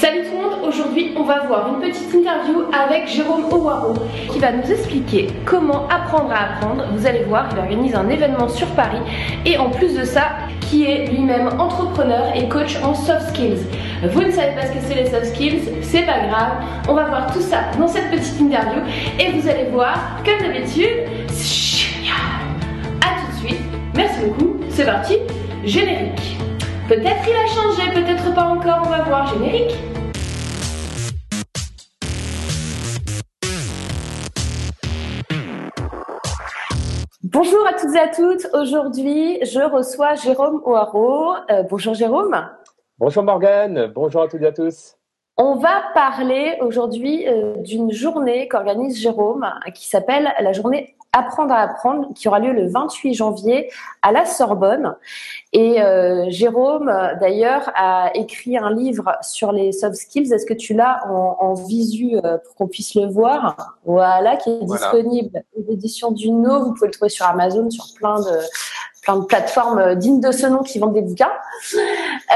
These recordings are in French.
Salut tout le monde, aujourd'hui on va voir une petite interview avec Jérôme Owaro qui va nous expliquer comment apprendre à apprendre. Vous allez voir, il organise un événement sur Paris et en plus de ça, qui est lui-même entrepreneur et coach en soft skills. Vous ne savez pas ce que c'est les soft skills, c'est pas grave, on va voir tout ça dans cette petite interview et vous allez voir, comme d'habitude, c'est génial. A tout de suite, merci beaucoup, c'est parti, générique. Peut-être il a changé, peut-être pas encore, on va voir. Générique. Bonjour à toutes et à toutes. Aujourd'hui, je reçois Jérôme Oaro. Euh, bonjour Jérôme. Bonjour Morgane. Bonjour à toutes et à tous. On va parler aujourd'hui euh, d'une journée qu'organise Jérôme qui s'appelle la journée Apprendre à apprendre, qui aura lieu le 28 janvier à la Sorbonne. Et euh, Jérôme, d'ailleurs, a écrit un livre sur les soft skills. Est-ce que tu l'as en, visu euh, pour qu'on puisse le voir? Voilà, qui est disponible aux éditions du No. Vous pouvez le trouver sur Amazon, sur plein de plein de plateformes dignes de ce nom qui vendent des bouquins.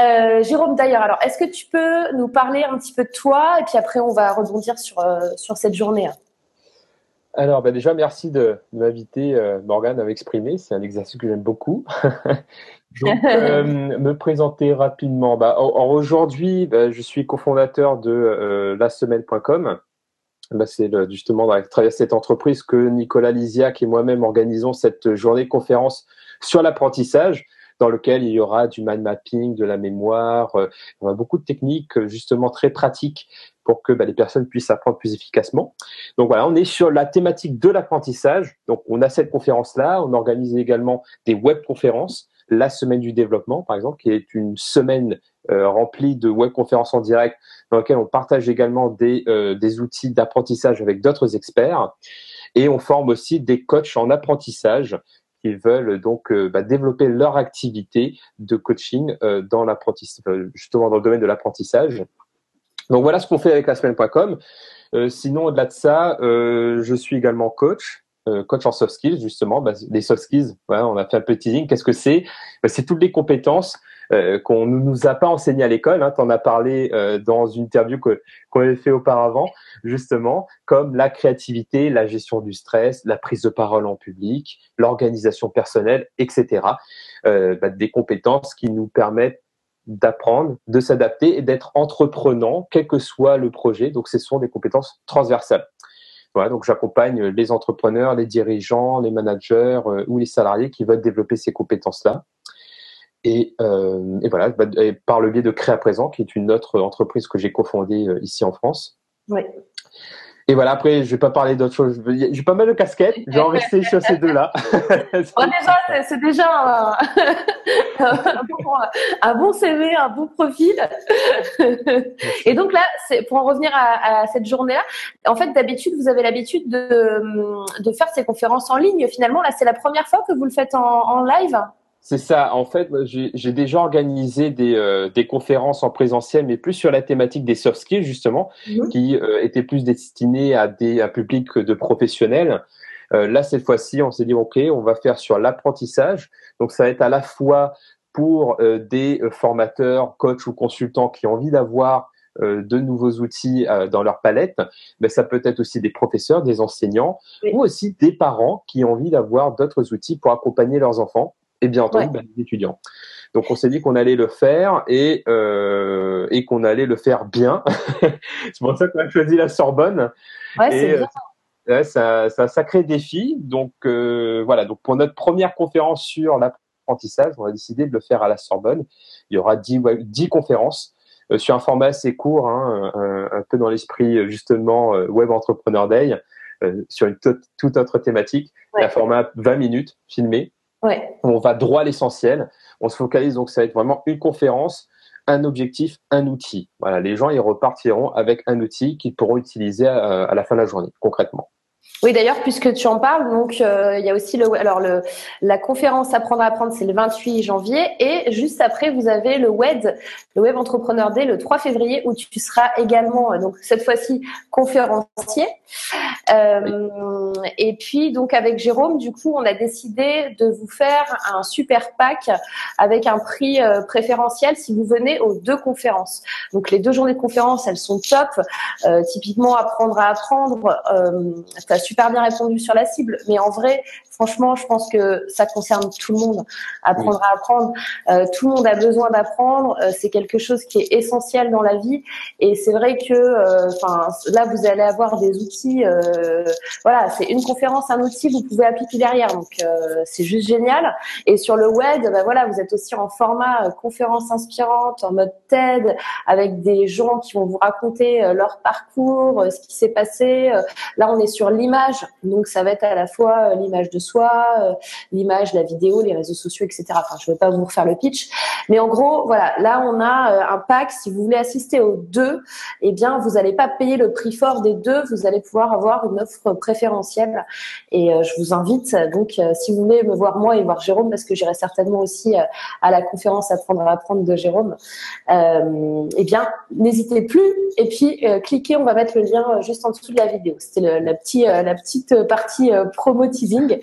Euh, Jérôme, d'ailleurs, alors, est-ce que tu peux nous parler un petit peu de toi et puis après on va rebondir sur sur cette journée alors, bah, déjà, merci de, m'inviter, euh, Morgane, à m'exprimer. C'est un exercice que j'aime beaucoup. Donc, euh, me présenter rapidement. Bah, aujourd'hui, bah, je suis cofondateur de euh, lasemaine.com. Bah, c'est justement à travers cette entreprise que Nicolas Lisiac et moi-même organisons cette journée conférence sur l'apprentissage dans lequel il y aura du mind mapping, de la mémoire, euh, y aura beaucoup de techniques justement très pratiques pour que bah, les personnes puissent apprendre plus efficacement. Donc voilà, on est sur la thématique de l'apprentissage. Donc on a cette conférence-là, on organise également des web-conférences, la semaine du développement par exemple, qui est une semaine euh, remplie de web-conférences en direct dans laquelle on partage également des, euh, des outils d'apprentissage avec d'autres experts. Et on forme aussi des coachs en apprentissage qui veulent donc euh, bah, développer leur activité de coaching dans l'apprentissage, justement dans le domaine de l'apprentissage. Donc voilà ce qu'on fait avec la semaine.com. Euh, sinon, au-delà de ça, euh, je suis également coach, euh, coach en soft skills, justement. Bah, les soft skills, voilà, on a fait un petit teasing. Qu'est-ce que c'est? Bah, C'est toutes les compétences euh, qu'on ne nous a pas enseignées à l'école. Hein. Tu en as parlé euh, dans une interview qu'on avait fait auparavant, justement, comme la créativité, la gestion du stress, la prise de parole en public, l'organisation personnelle, etc. Bah, des compétences qui nous permettent d'apprendre, de s'adapter et d'être entreprenant, quel que soit le projet. Donc, ce sont des compétences transversales. Voilà, donc j'accompagne les entrepreneurs, les dirigeants, les managers euh, ou les salariés qui veulent développer ces compétences-là. Et, euh, et, voilà, bah, par le biais de Créa Présent, qui est une autre entreprise que j'ai cofondée euh, ici en France. Oui. Et voilà, après, je vais pas parler d'autre chose. J'ai pas mal de casquettes. Je vais en rester sur ces deux-là. déjà, c'est déjà un, bon, CV, un bon profil. Et donc là, pour en revenir à, cette journée-là, en fait, d'habitude, vous avez l'habitude de, de faire ces conférences en ligne. Finalement, là, c'est la première fois que vous le faites en, en live? C'est ça. En fait, j'ai déjà organisé des, euh, des, conférences en présentiel, mais plus sur la thématique des soft skills justement, mhm. qui euh, étaient plus destinées à des un public de professionnels. Euh, là, cette fois-ci, on s'est dit ok, on va faire sur l'apprentissage. Donc, ça va être à la fois pour des formateurs, coachs ou consultants qui ont envie d'avoir de nouveaux outils dans leur palette, mais ça peut être aussi des professeurs, des enseignants, ou aussi des parents qui ont envie d'avoir d'autres outils pour accompagner leurs enfants et bien entendu bah, les étudiants. Donc on s'est dit qu'on allait le faire et euh, et qu'on allait le faire bien. c'est pour ça qu'on a choisi la Sorbonne. Ouais, c'est bien. Euh, c'est un, un, sacré défi. Donc euh, voilà. Donc pour notre première conférence sur l'apprentissage, on a décidé de le faire à la Sorbonne. Il y aura dix, dix conférences euh, sur un format assez court, hein, un, un, peu dans l'esprit justement Web Entrepreneur Day, sur une toute autre thématique. Un format 20 minutes filmé on va droit à l'essentiel. On se focalise donc ça va être vraiment une conférence, un objectif, un outil. Voilà, les gens ils repartiront avec un outil qu'ils pourront utiliser à, la fin de la journée concrètement. Oui, d'ailleurs, puisque tu en parles, donc euh, il y a aussi le, alors le, la conférence Apprendre à apprendre, c'est le 28 janvier, et juste après, vous avez le web, le Web Entrepreneur Day, le 3 février, où tu seras également, euh, donc cette fois-ci conférencier. Euh, et puis donc avec Jérôme, du coup, on a décidé de vous faire un super pack avec un prix préférentiel si vous venez aux deux conférences. Donc les deux journées de conférence, elles sont top. typiquement, apprendre à apprendre. Super bien répondu sur la cible, mais en vrai, franchement, je pense que ça concerne tout le monde. Apprendre à apprendre, euh, tout le monde a besoin d'apprendre. Euh, c'est quelque chose qui est essentiel dans la vie, et c'est vrai que, euh, enfin, là, vous allez avoir des outils. voilà, c'est une conférence, un outil, vous pouvez appliquer derrière, donc c'est juste génial. Et sur le web, bah voilà, vous êtes aussi en format conférence inspirante, en mode TED, avec des gens qui vont vous raconter leur parcours, ce qui s'est passé. là, on est sur l'image, donc ça va être à la fois l'image de soi, euh, l'image, la vidéo, les réseaux sociaux, etc. Enfin, je ne vais pas vous refaire le pitch, mais en gros, voilà, là on a euh, un pack. Si vous voulez assister aux deux, eh bien, vous n'allez pas payer le prix fort des deux, vous allez pouvoir avoir une offre préférentielle. Et euh, je vous invite donc, si vous voulez me voir moi et voir Jérôme, parce que j'irai certainement aussi à la conférence Apprendre à apprendre de Jérôme, eh bien, n'hésitez plus. Et puis, cliquez, on va mettre le lien juste en dessous de la vidéo. C'était la, petite, la petite partie promo teasing.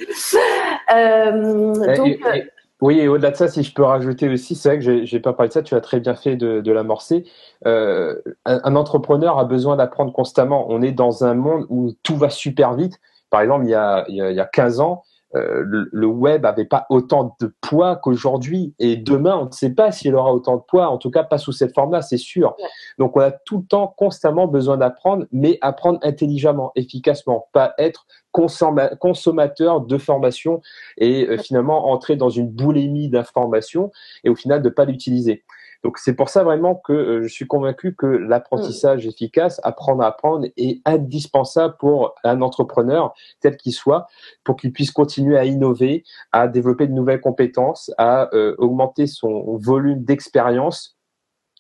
Euh, euh, oui, et au-delà de ça, si je peux rajouter aussi, c'est vrai que j'ai pas parlé de ça, tu as très bien fait de, l'amorcer. Euh, un, entrepreneur a besoin d'apprendre constamment. On est dans un monde où tout va super vite. Par exemple, il y a, il y a 15 ans, euh, le, web avait pas autant de poids qu'aujourd'hui. Et demain on ne sait pas s'il aura autant de poids en tout cas pas sous cette forme-là c'est sûr. Donc on a tout le temps constamment besoin d'apprendre mais apprendre intelligemment efficacement pas être consommateur de formation et euh, finalement entrer dans une boulimie d'information et au final de pas l'utiliser donc c'est pour ça vraiment que euh, je suis convaincu que l'apprentissage efficace, apprendre à apprendre, est indispensable pour un entrepreneur tel qu'il soit, pour qu'il puisse continuer à innover, à développer de nouvelles compétences, à euh, augmenter son volume d'expérience,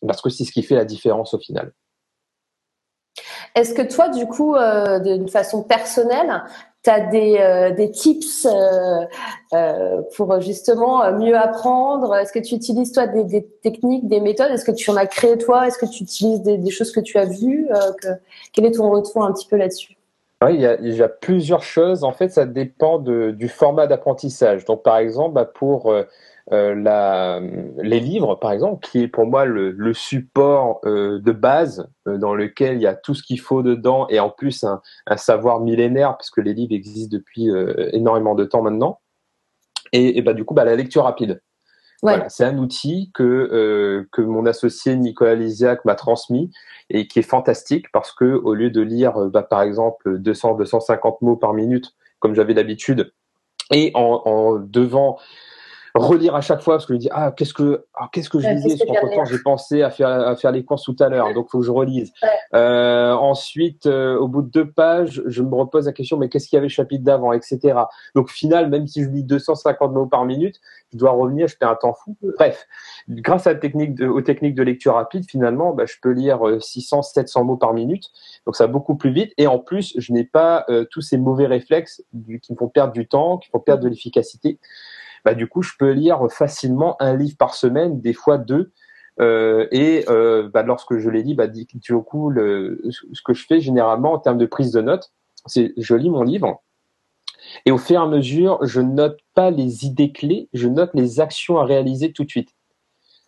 parce que c'est ce qui fait la différence au final. Est-ce que toi, du coup, euh, d'une façon personnelle, tu as des, euh, des tips euh, euh, pour justement mieux apprendre? Est-ce que tu utilises toi des, techniques, des méthodes? Est-ce que tu en as créé toi? Est-ce que tu utilises des, choses que tu as vues que, Quel est ton retour un petit peu là-dessus? Oui, il y, a, il y, a, plusieurs choses. En fait, ça dépend de, du format d'apprentissage. Donc, par exemple, bah, pour euh, la, les livres, par exemple, qui est pour moi le, le support euh, de base euh, dans lequel il y a tout ce qu'il faut dedans et en plus un, un savoir millénaire, puisque les livres existent depuis énormément de temps maintenant. Et, et bah, du coup, bah, la lecture rapide. Voilà, c'est un outil que que mon associé Nicolas Lisiac m'a transmis et qui est fantastique parce que au lieu de lire bah, par exemple 200 250 mots par minute comme j'avais d'habitude et en, en devant relire à chaque fois parce que je me dis ah qu'est-ce que ah, qu'est-ce que je lisais parce qu'entre temps j'ai pensé à faire à faire les courses tout à l'heure donc faut que je relise. Euh, ensuite euh, au bout de deux pages je me repose la question mais qu'est-ce qu'il y avait le chapitre d'avant etc donc au final même si je lis 250 mots par minute je dois revenir je perds un temps fou. Bref grâce à la technique de, aux techniques de lecture rapide finalement bah, je peux lire 600 euh, 700 mots par minute. Donc ça va beaucoup plus vite. Et en plus je n'ai pas euh, tous ces mauvais réflexes qui me font perdre du temps qui font perdre de l'efficacité bah, du coup, je peux lire facilement un livre par semaine, des fois deux. Euh, et euh, bah, lorsque je les lis, bah, du coup, le, ce que je fais généralement en termes de prise de notes, c'est je lis mon livre et au fur et à mesure, je note pas les idées clés, je note les actions à réaliser tout de suite.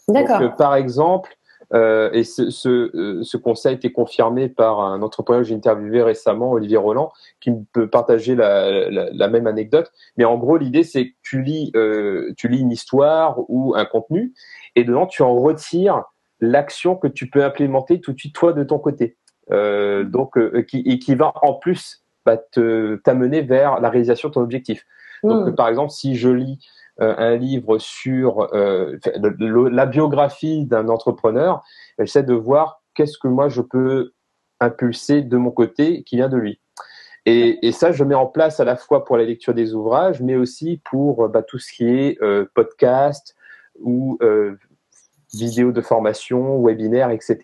D'accord. Euh, par exemple, euh, et ce, ce, euh, ce, conseil a été confirmé par un entrepreneur que j'ai interviewé récemment, Olivier Roland, qui peut partager la, la, la même anecdote. Mais en gros, l'idée, c'est que tu lis, euh, tu lis une histoire ou un contenu, et dedans, tu en retires l'action que tu peux implémenter tout de suite toi de ton côté. Euh, donc, qui, et qui va en plus bah, t'amener vers la réalisation de ton objectif. Donc, mmh. par exemple, si je lis un livre sur euh, la biographie d'un entrepreneur, j'essaie de voir qu'est-ce que moi je peux impulser de mon côté qui vient de lui. Et, ça, je mets en place à la fois pour la lecture des ouvrages, mais aussi pour bah, tout ce qui est euh, podcast ou euh, vidéos de formation, webinaire, etc.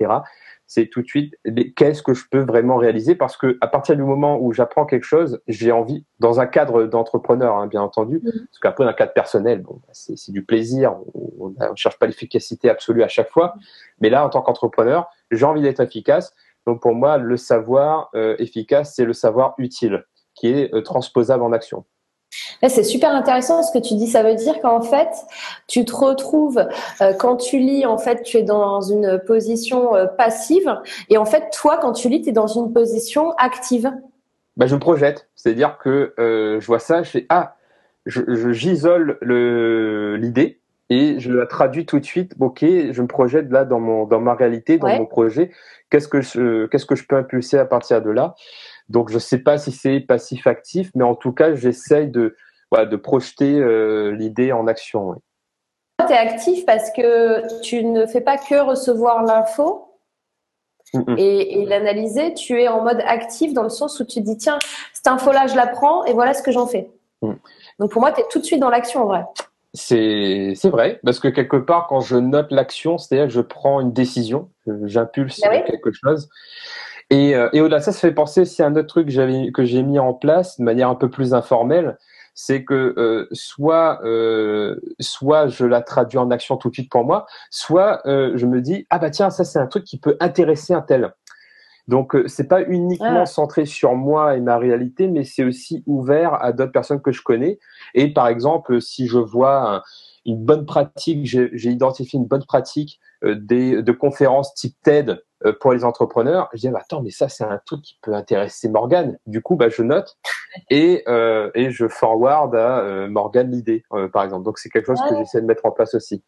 c'est tout de suite qu'est-ce que je peux vraiment réaliser? Parce que à partir du moment où j'apprends quelque chose, j'ai envie dans un cadre d'entrepreneur hein, bien entendu, mmh. parce qu'après un cadre personnel, bon, bah, c'est du plaisir, on ne cherche pas l'efficacité absolue à chaque fois, mais là en tant qu'entrepreneur, j'ai envie d'être efficace. Donc pour moi, le savoir euh, efficace, c'est le savoir utile qui est euh, transposable en action. C'est super intéressant ce que tu dis. Ça veut dire qu'en fait, tu te retrouves euh, quand tu lis, en fait, tu es dans une position euh, passive, et en fait, toi, quand tu lis, tu es dans une position active. Bah, je me projette, c'est-à-dire que euh, je vois ça, je fais ah, je j'isole le l'idée et je la traduis tout de suite. Ok, je me projette là dans mon dans ma réalité, dans mon projet. Qu'est-ce que je qu'est-ce que je peux impulser à partir de là? Donc, je ne sais pas si c'est passif-actif, mais en tout cas, j'essaye de, de projeter euh, l'idée en action. Tu es actif parce que tu ne fais pas que recevoir l'info et, l'analyser. Tu es en mode actif dans le sens où tu te dis tiens, cette info-là, je la prends et voilà ce que j'en fais. Mm. Donc, pour moi, tu es tout de suite dans l'action en vrai. C'est vrai, parce que quelque part, quand je note l'action, c'est-à-dire que je prends une décision, j'impulse bah quelque chose. Et, euh, et au-delà de ça, ça fait penser aussi à un autre truc que j'ai mis en place de manière un peu plus informelle, c'est que euh, soit euh, soit je la traduis en action tout de suite pour moi, soit euh, je me dis ah bah tiens ça c'est un truc qui peut intéresser un tel. Donc euh, c'est pas uniquement ah. centré sur moi et ma réalité, mais c'est aussi ouvert à d'autres personnes que je connais. Et par exemple, si je vois une bonne pratique, j'ai identifié une bonne pratique des, de conférences type TED euh, pour les entrepreneurs, je dis bah, attends mais ça c'est un truc qui peut intéresser Morgan. Du coup bah je note et euh, et je forward à euh, Morgan l'idée euh, par exemple. Donc c'est quelque chose que j'essaie de mettre en place aussi.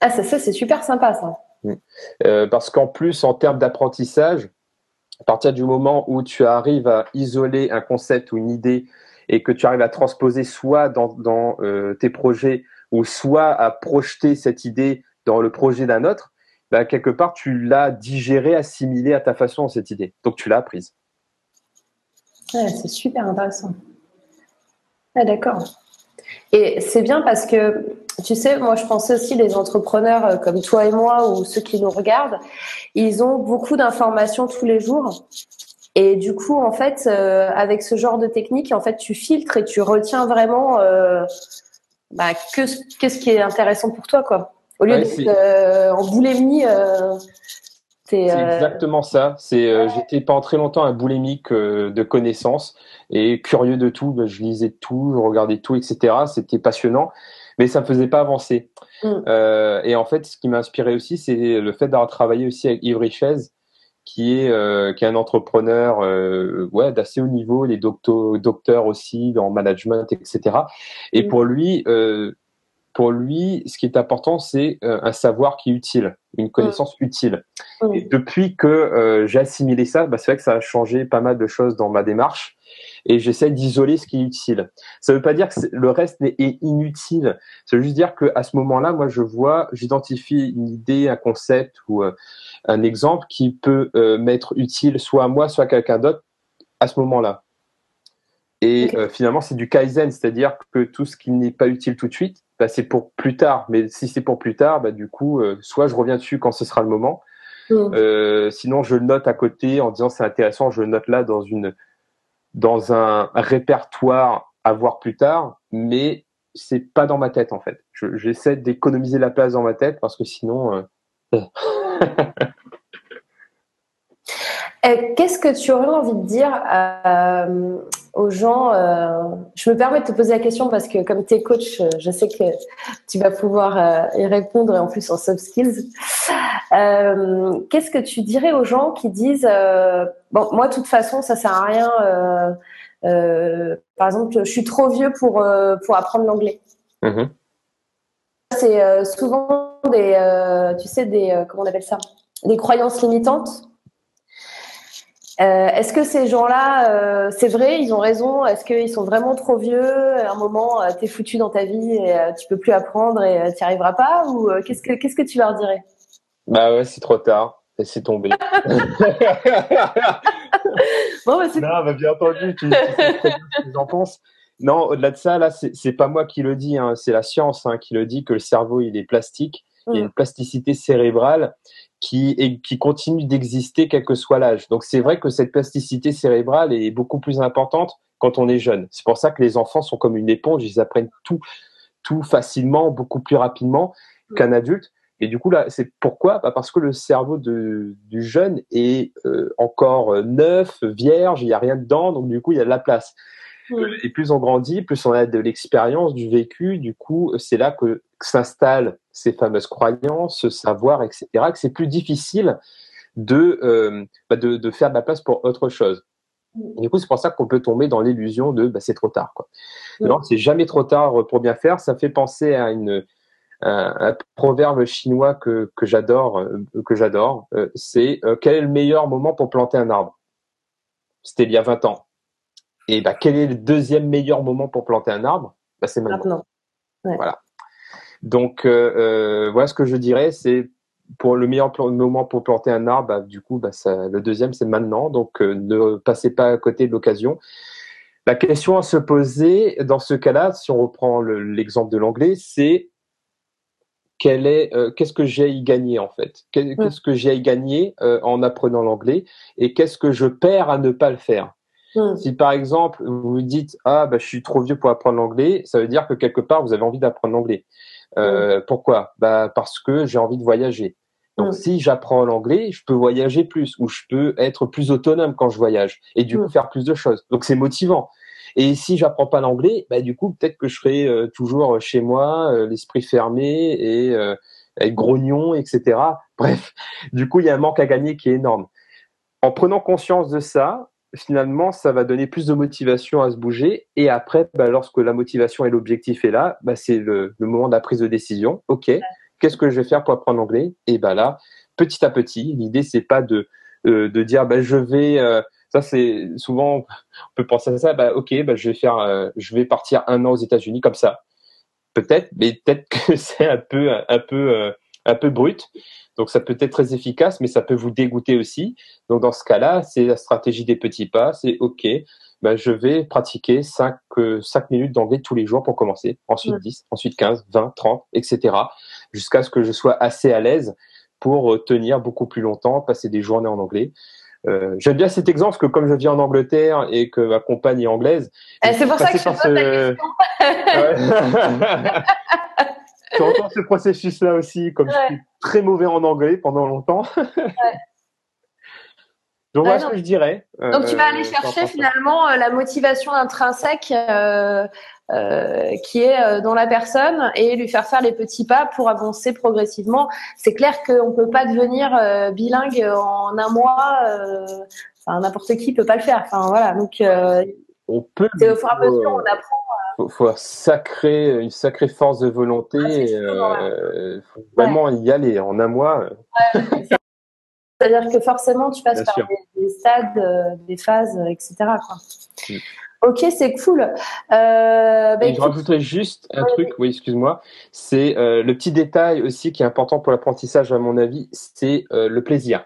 Ah ça, ça c'est super sympa ça. Mm. Euh, parce qu'en plus en termes d'apprentissage, à partir du moment où tu arrives à isoler un concept ou une idée et que tu arrives à transposer soit dans, dans tes projets ou soit à projeter cette idée dans le projet d'un autre, bah, quelque part, tu l'as digéré, assimilé à ta façon, cette idée. Donc, tu l'as apprise. c'est super intéressant. D'accord. Et c'est bien parce que, tu sais, moi, je pensais aussi les entrepreneurs euh, comme toi et moi ou ceux qui nous regardent, ils ont beaucoup d'informations tous les jours. Et du coup, en fait, euh, avec ce genre de technique, en fait, tu filtres et tu retiens vraiment euh, bah, qu'est-ce qui est intéressant pour toi, quoi. Au lieu d'être euh, en boulimie, euh, c'est euh, exactement ça. C'est, j'étais pas très longtemps un boulémique de connaissances et curieux de tout. Ben, je lisais tout, je regardais tout, etc. C'était passionnant, mais ça me faisait pas avancer. Mm. et en fait, ce qui m'a inspiré aussi, c'est le fait d'avoir travaillé aussi avec Yves Richez, qui est qui est un entrepreneur ouais d'assez haut niveau, les docteurs aussi dans management, etc. Et mm. pour lui, pour lui, ce qui est important, c'est euh, un savoir qui est utile, une connaissance mm. utile. Mm. Et depuis que euh, j'ai assimilé ça, bah, c'est vrai que ça a changé pas mal de choses dans ma démarche. Et j'essaie d'isoler ce qui est utile. Ça ne veut pas dire que le reste est inutile. Ça veut juste dire que à ce moment-là, moi, je vois, j'identifie une idée, un concept ou euh, un exemple qui peut m'être utile soit à moi, soit à quelqu'un d'autre à ce moment-là. Et finalement, c'est du kaizen, c'est-à-dire que tout ce qui n'est pas utile tout de suite, bah, c'est pour plus tard. Mais si c'est pour plus tard, bah, du coup, euh, soit je reviens dessus quand ce sera le moment. Mm. Euh, sinon, je le note à côté en disant c'est intéressant, je le note là dans une dans un répertoire à voir plus tard, mais c'est pas dans ma tête en fait. J'essaie d'économiser la place dans ma tête parce que sinon. Euh... Qu'est-ce que tu aurais envie de dire euh, aux gens euh, Je me permets de te poser la question parce que comme tu es coach, je sais que tu vas pouvoir euh, y répondre et en plus en soft skills. Qu'est-ce que tu dirais aux gens qui disent bon moi de toute façon ça sert à rien. par exemple, je suis trop vieux pour pour apprendre l'anglais. Mm-hmm. C'est souvent des tu sais des comment on appelle ça? Des croyances limitantes euh, est-ce que ces gens-là, euh, c'est vrai, ils ont raison? Est-ce qu'ils sont vraiment trop vieux? À un moment, euh, t'es foutu dans ta vie et tu peux plus apprendre et tu n'y arriveras pas? Ou qu'est-ce que qu'est-ce que tu leur dirais? Bah ouais, c'est trop tard. Et c'est tombé. bon, bah, non, bah, bien entendu, tu, tu sais ce que j'en pense. Non, au-delà de ça, là, c'est pas moi qui le dis, hein, c'est la science hein, qui le dit que le cerveau il est plastique Il y a une plasticité cérébrale qui, qui continue d'exister quel que soit l'âge. Donc c'est vrai que cette plasticité cérébrale est beaucoup plus importante quand on est jeune. C'est pour ça que les enfants sont comme une éponge, ils apprennent tout, tout facilement, beaucoup plus rapidement qu'un adulte. Et du coup, là, c'est pourquoi? Bah Parce que le cerveau de, du jeune est euh, encore neuf, vierge, il n'y a rien dedans, donc du coup, il y a de la place. Et plus on grandit, plus on a de l'expérience, du vécu, du coup, c'est là que s'installent ces fameuses croyances, ce savoir, etc., que c'est plus difficile de, euh, bah de, de, faire de la place pour autre chose. Et du coup, c'est pour ça qu'on peut tomber dans l'illusion de bah, c'est trop tard. Quoi. Non, c'est jamais trop tard pour bien faire. Ça fait penser à une, un, proverbe chinois que, que j'adore, euh, que j'adore. Euh, c'est euh, quel est le meilleur moment pour planter un arbre? C'était il y a 20 ans. Et bah, quel est le deuxième meilleur moment pour planter un arbre? Bah, C'est maintenant. Voilà. Donc voilà ce que je dirais, c'est pour le meilleur moment pour planter un arbre, bah, du coup, bah, ça, le deuxième, c'est maintenant. Donc, ne passez pas à côté de l'occasion. La question à se poser dans ce cas-là, si on reprend l'exemple de l'anglais, c'est est, euh, qu'est-ce que j'ai à y gagner en fait? Qu'est-ce que j'ai à y gagner euh, en apprenant l'anglais et qu'est-ce que je perds à ne pas le faire? Si par exemple vous vous dites ah bah je suis trop vieux pour apprendre l'anglais, ça veut dire que quelque part vous avez envie d'apprendre l'anglais. Euh, pourquoi? Bah parce que j'ai envie de voyager. Donc si j'apprends l'anglais, je peux voyager plus ou je peux être plus autonome quand je voyage et du coup faire plus de choses. Donc c'est motivant. Et si j'apprends pas l'anglais, bah du coup peut-être que je serai euh, toujours chez moi, euh, l'esprit fermé et euh, grognon, etc. Bref, du coup il y a un manque à gagner qui est énorme. En prenant conscience de ça, finalement ça va donner plus de motivation à se bouger. Et après, bah, lorsque la motivation et l'objectif est là, bah, c'est le, le, moment de la prise de décision. Ok, qu'est-ce que je vais faire pour apprendre l'anglais? Et bah là, petit à petit, l'idée c'est pas de de dire bah, je vais ça, c'est souvent, on peut penser à ça. Bah, ok, bah, je vais faire, euh, je vais partir un an aux États-Unis comme ça. Peut-être, mais peut-être que c'est un peu, un peu, euh, un peu brut. Donc, ça peut être très efficace, mais ça peut vous dégoûter aussi. Donc, dans ce cas-là, c'est la stratégie des petits pas. C'est ok. Bah, je vais pratiquer 5, 5 euh, minutes d'anglais tous les jours pour commencer, ensuite 10, ensuite 15, 20, 30, etc. Jusqu'à ce que je sois assez à l'aise pour tenir beaucoup plus longtemps, passer des journées en anglais. Euh, J'aime bien cet exemple parce que comme je vis en Angleterre et que ma compagne est anglaise, eh, c'est pour ça que je pose ce... tu entends ce processus-là aussi, comme je suis très mauvais en anglais pendant longtemps. Donc voilà ce que je dirais. Donc tu vas aller euh, chercher finalement euh, la motivation intrinsèque euh, euh, qui est euh, dans la personne et lui faire faire les petits pas pour avancer progressivement. C'est clair qu'on peut pas devenir euh, bilingue en un mois. enfin, n'importe qui peut pas le faire. Enfin voilà. Donc on peut. C'est au fur et à mesure on apprend. Faut, faut sacré, une sacrée force de volonté. Ah, faut vraiment y aller en un mois. C'est-à-dire que forcément, tu passes par des, stades, des phases, etc. Quoi. Mm. Ok, c'est cool. Euh, bah, je rajouterais juste un truc, oui, excuse-moi. C'est euh, le petit détail aussi qui est important pour l'apprentissage, à mon avis, c'est euh, le plaisir.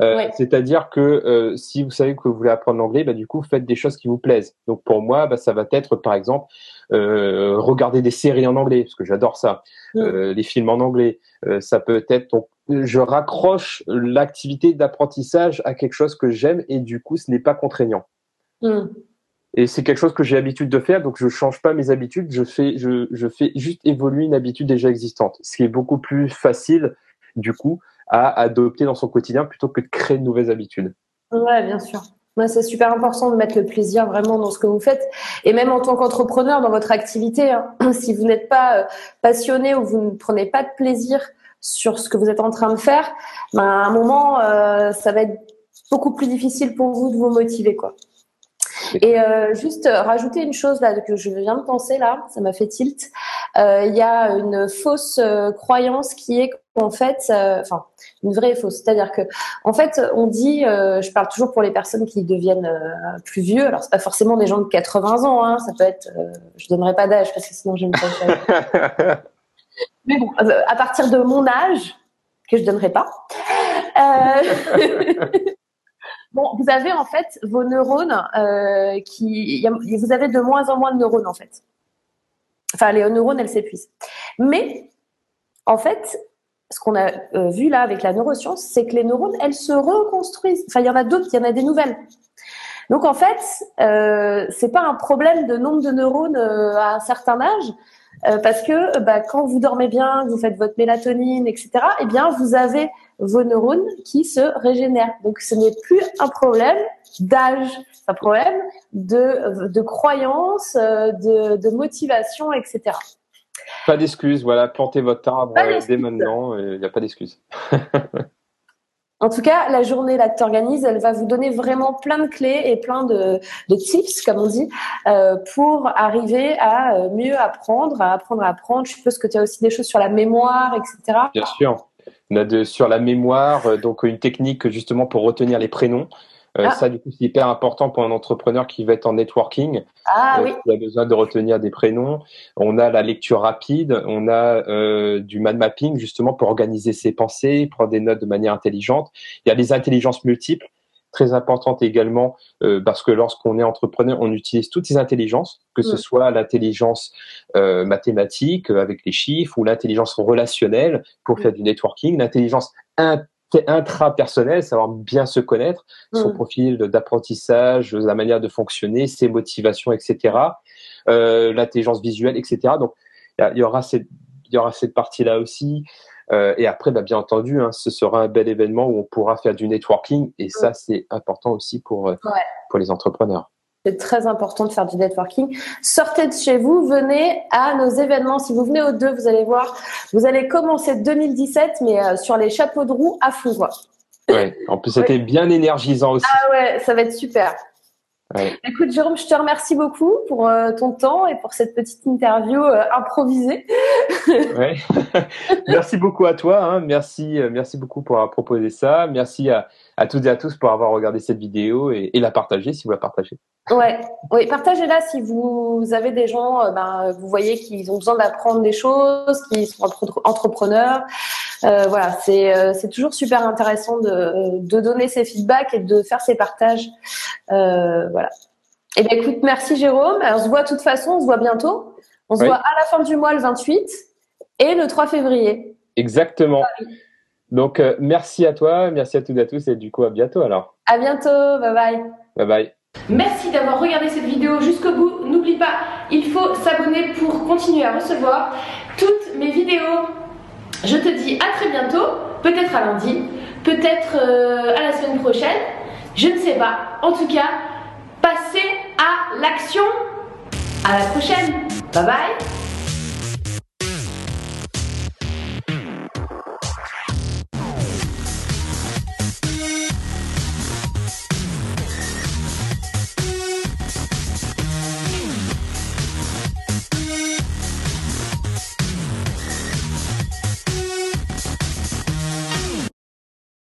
Euh, c'est-à-dire que euh, si vous savez que vous voulez apprendre l'anglais, bah, du coup, faites des choses qui vous plaisent. Donc pour moi, bah, ça va être, par exemple, euh, regarder des séries en anglais, parce que j'adore ça, mm. les films en anglais. ça peut être, donc, je raccroche l'activité d'apprentissage à quelque chose que j'aime et du coup, ce n'est pas contraignant. Mm. Et c'est quelque chose que j'ai l'habitude de faire, donc je change pas mes habitudes, je fais, je, je fais juste évoluer une habitude déjà existante, ce qui est beaucoup plus facile, du coup, à adopter dans son quotidien plutôt que de créer de nouvelles habitudes. Ouais, bien sûr. Ouais, c'est super important de mettre le plaisir vraiment dans ce que vous faites. Et même en tant qu'entrepreneur dans votre activité, hein, si vous n'êtes pas euh, passionné ou vous ne prenez pas de plaisir sur ce que vous êtes en train de faire, ben, à un moment, euh, ça va être beaucoup plus difficile pour vous de vous motiver. quoi. Et euh, juste rajouter une chose là que je viens de penser là, ça m'a fait tilt. Euh, il y a une fausse euh, croyance qui est qu'en fait, euh, enfin une vraie fausse, c'est-à-dire que en fait on dit, je parle toujours pour les personnes qui deviennent plus vieux. Alors c'est pas forcément des gens de 80 ans, hein, ça peut être, je donnerai pas d'âge parce que sinon je me Mais bon, à partir de mon âge que je donnerai pas. Bon, vous avez en fait vos neurones euh, qui, vous avez de moins en moins de neurones en fait. Enfin, les neurones, elles s'épuisent. Mais en fait, ce qu'on a euh, vu là avec la neuroscience, c'est que les neurones, elles se reconstruisent. Enfin, il y en a d'autres, il y en a des nouvelles. Donc en fait, euh, c'est pas un problème de nombre de neurones euh, à un certain âge, euh, parce que bah, quand vous dormez bien, vous faites votre mélatonine, etc. Eh bien, vous avez vos neurones qui se régénèrent. Donc ce n'est plus un problème d'âge, c'est un problème de, de croyance, euh, de, de motivation, etc. Pas d'excuses, voilà, plantez votre arbre dès maintenant, il n'y a pas d'excuses. En tout cas, la journée là que tu organises, elle va vous donner vraiment plein de clés et plein de, de tips, comme on dit, euh, pour arriver à euh, mieux apprendre, à apprendre à apprendre. Je suppose que tu as aussi des choses sur la mémoire, etc. Bien sûr. On a de, sur la mémoire, euh, donc une technique justement pour retenir les prénoms. Euh, ah. Ça, du coup, c'est hyper important pour un entrepreneur qui va être en networking. Ah euh, oui. Qui a besoin de retenir des prénoms. On a la lecture rapide. On a euh, du mind mapping justement pour organiser ses pensées, prendre des notes de manière intelligente. Il y a des intelligences multiples très importantes également euh, parce que lorsqu'on est entrepreneur, on utilise toutes ces intelligences, que ce mm. soit l'intelligence euh, mathématique avec les chiffres ou l'intelligence relationnelle pour mm. faire du networking, l'intelligence intrapersonnel, savoir bien se connaître, son mm. profil d'apprentissage, la manière de fonctionner, ses motivations, etc. Euh, l'intelligence visuelle, etc. Donc, il y, aura cette, il y aura cette partie-là aussi. Euh, et après, bah, bien entendu, hein, ce sera un bel événement où on pourra faire du networking. Et ça, mm. c'est important aussi pour, euh, pour les entrepreneurs. C'est très important de faire du networking. Sortez de chez vous, venez à nos événements. Si vous venez aux deux, vous allez voir, vous allez commencer 2017, mais euh, sur les chapeaux de roue à fond. Ouais. En plus, c'était bien énergisant aussi. Ah ouais, ça va être super. Écoute, Jérôme, je te remercie beaucoup pour euh, ton temps et pour cette petite interview euh, improvisée. ouais. merci beaucoup à toi. Hein. Merci, euh, merci beaucoup pour avoir proposé ça. Merci à, à toutes et à tous pour avoir regardé cette vidéo et, et la partager si vous la partagez. Ouais, oui, partagez-la si vous avez des gens, ben, vous voyez qu'ils ont besoin d'apprendre des choses, qui sont entrepreneurs. Euh, voilà, c'est c'est toujours super intéressant de, de donner ces feedbacks et de faire ces partages. Euh, voilà. Eh bien, écoute, merci Jérôme. on se voit de toute façon, on se voit bientôt. On se voit à la fin du mois, le 28, et le 3 février. Exactement. Donc, euh, merci à toi, merci à toutes et à tous, et du coup, à bientôt alors. À bientôt, bye bye. Bye bye. Merci d'avoir regardé cette vidéo jusqu'au bout. N'oublie pas, il faut s'abonner pour continuer à recevoir toutes mes vidéos. Je te dis à très bientôt, peut-être à lundi, peut-être euh, à la semaine prochaine. Je ne sais pas. En tout cas, passez à l'action. À la prochaine. Bye bye.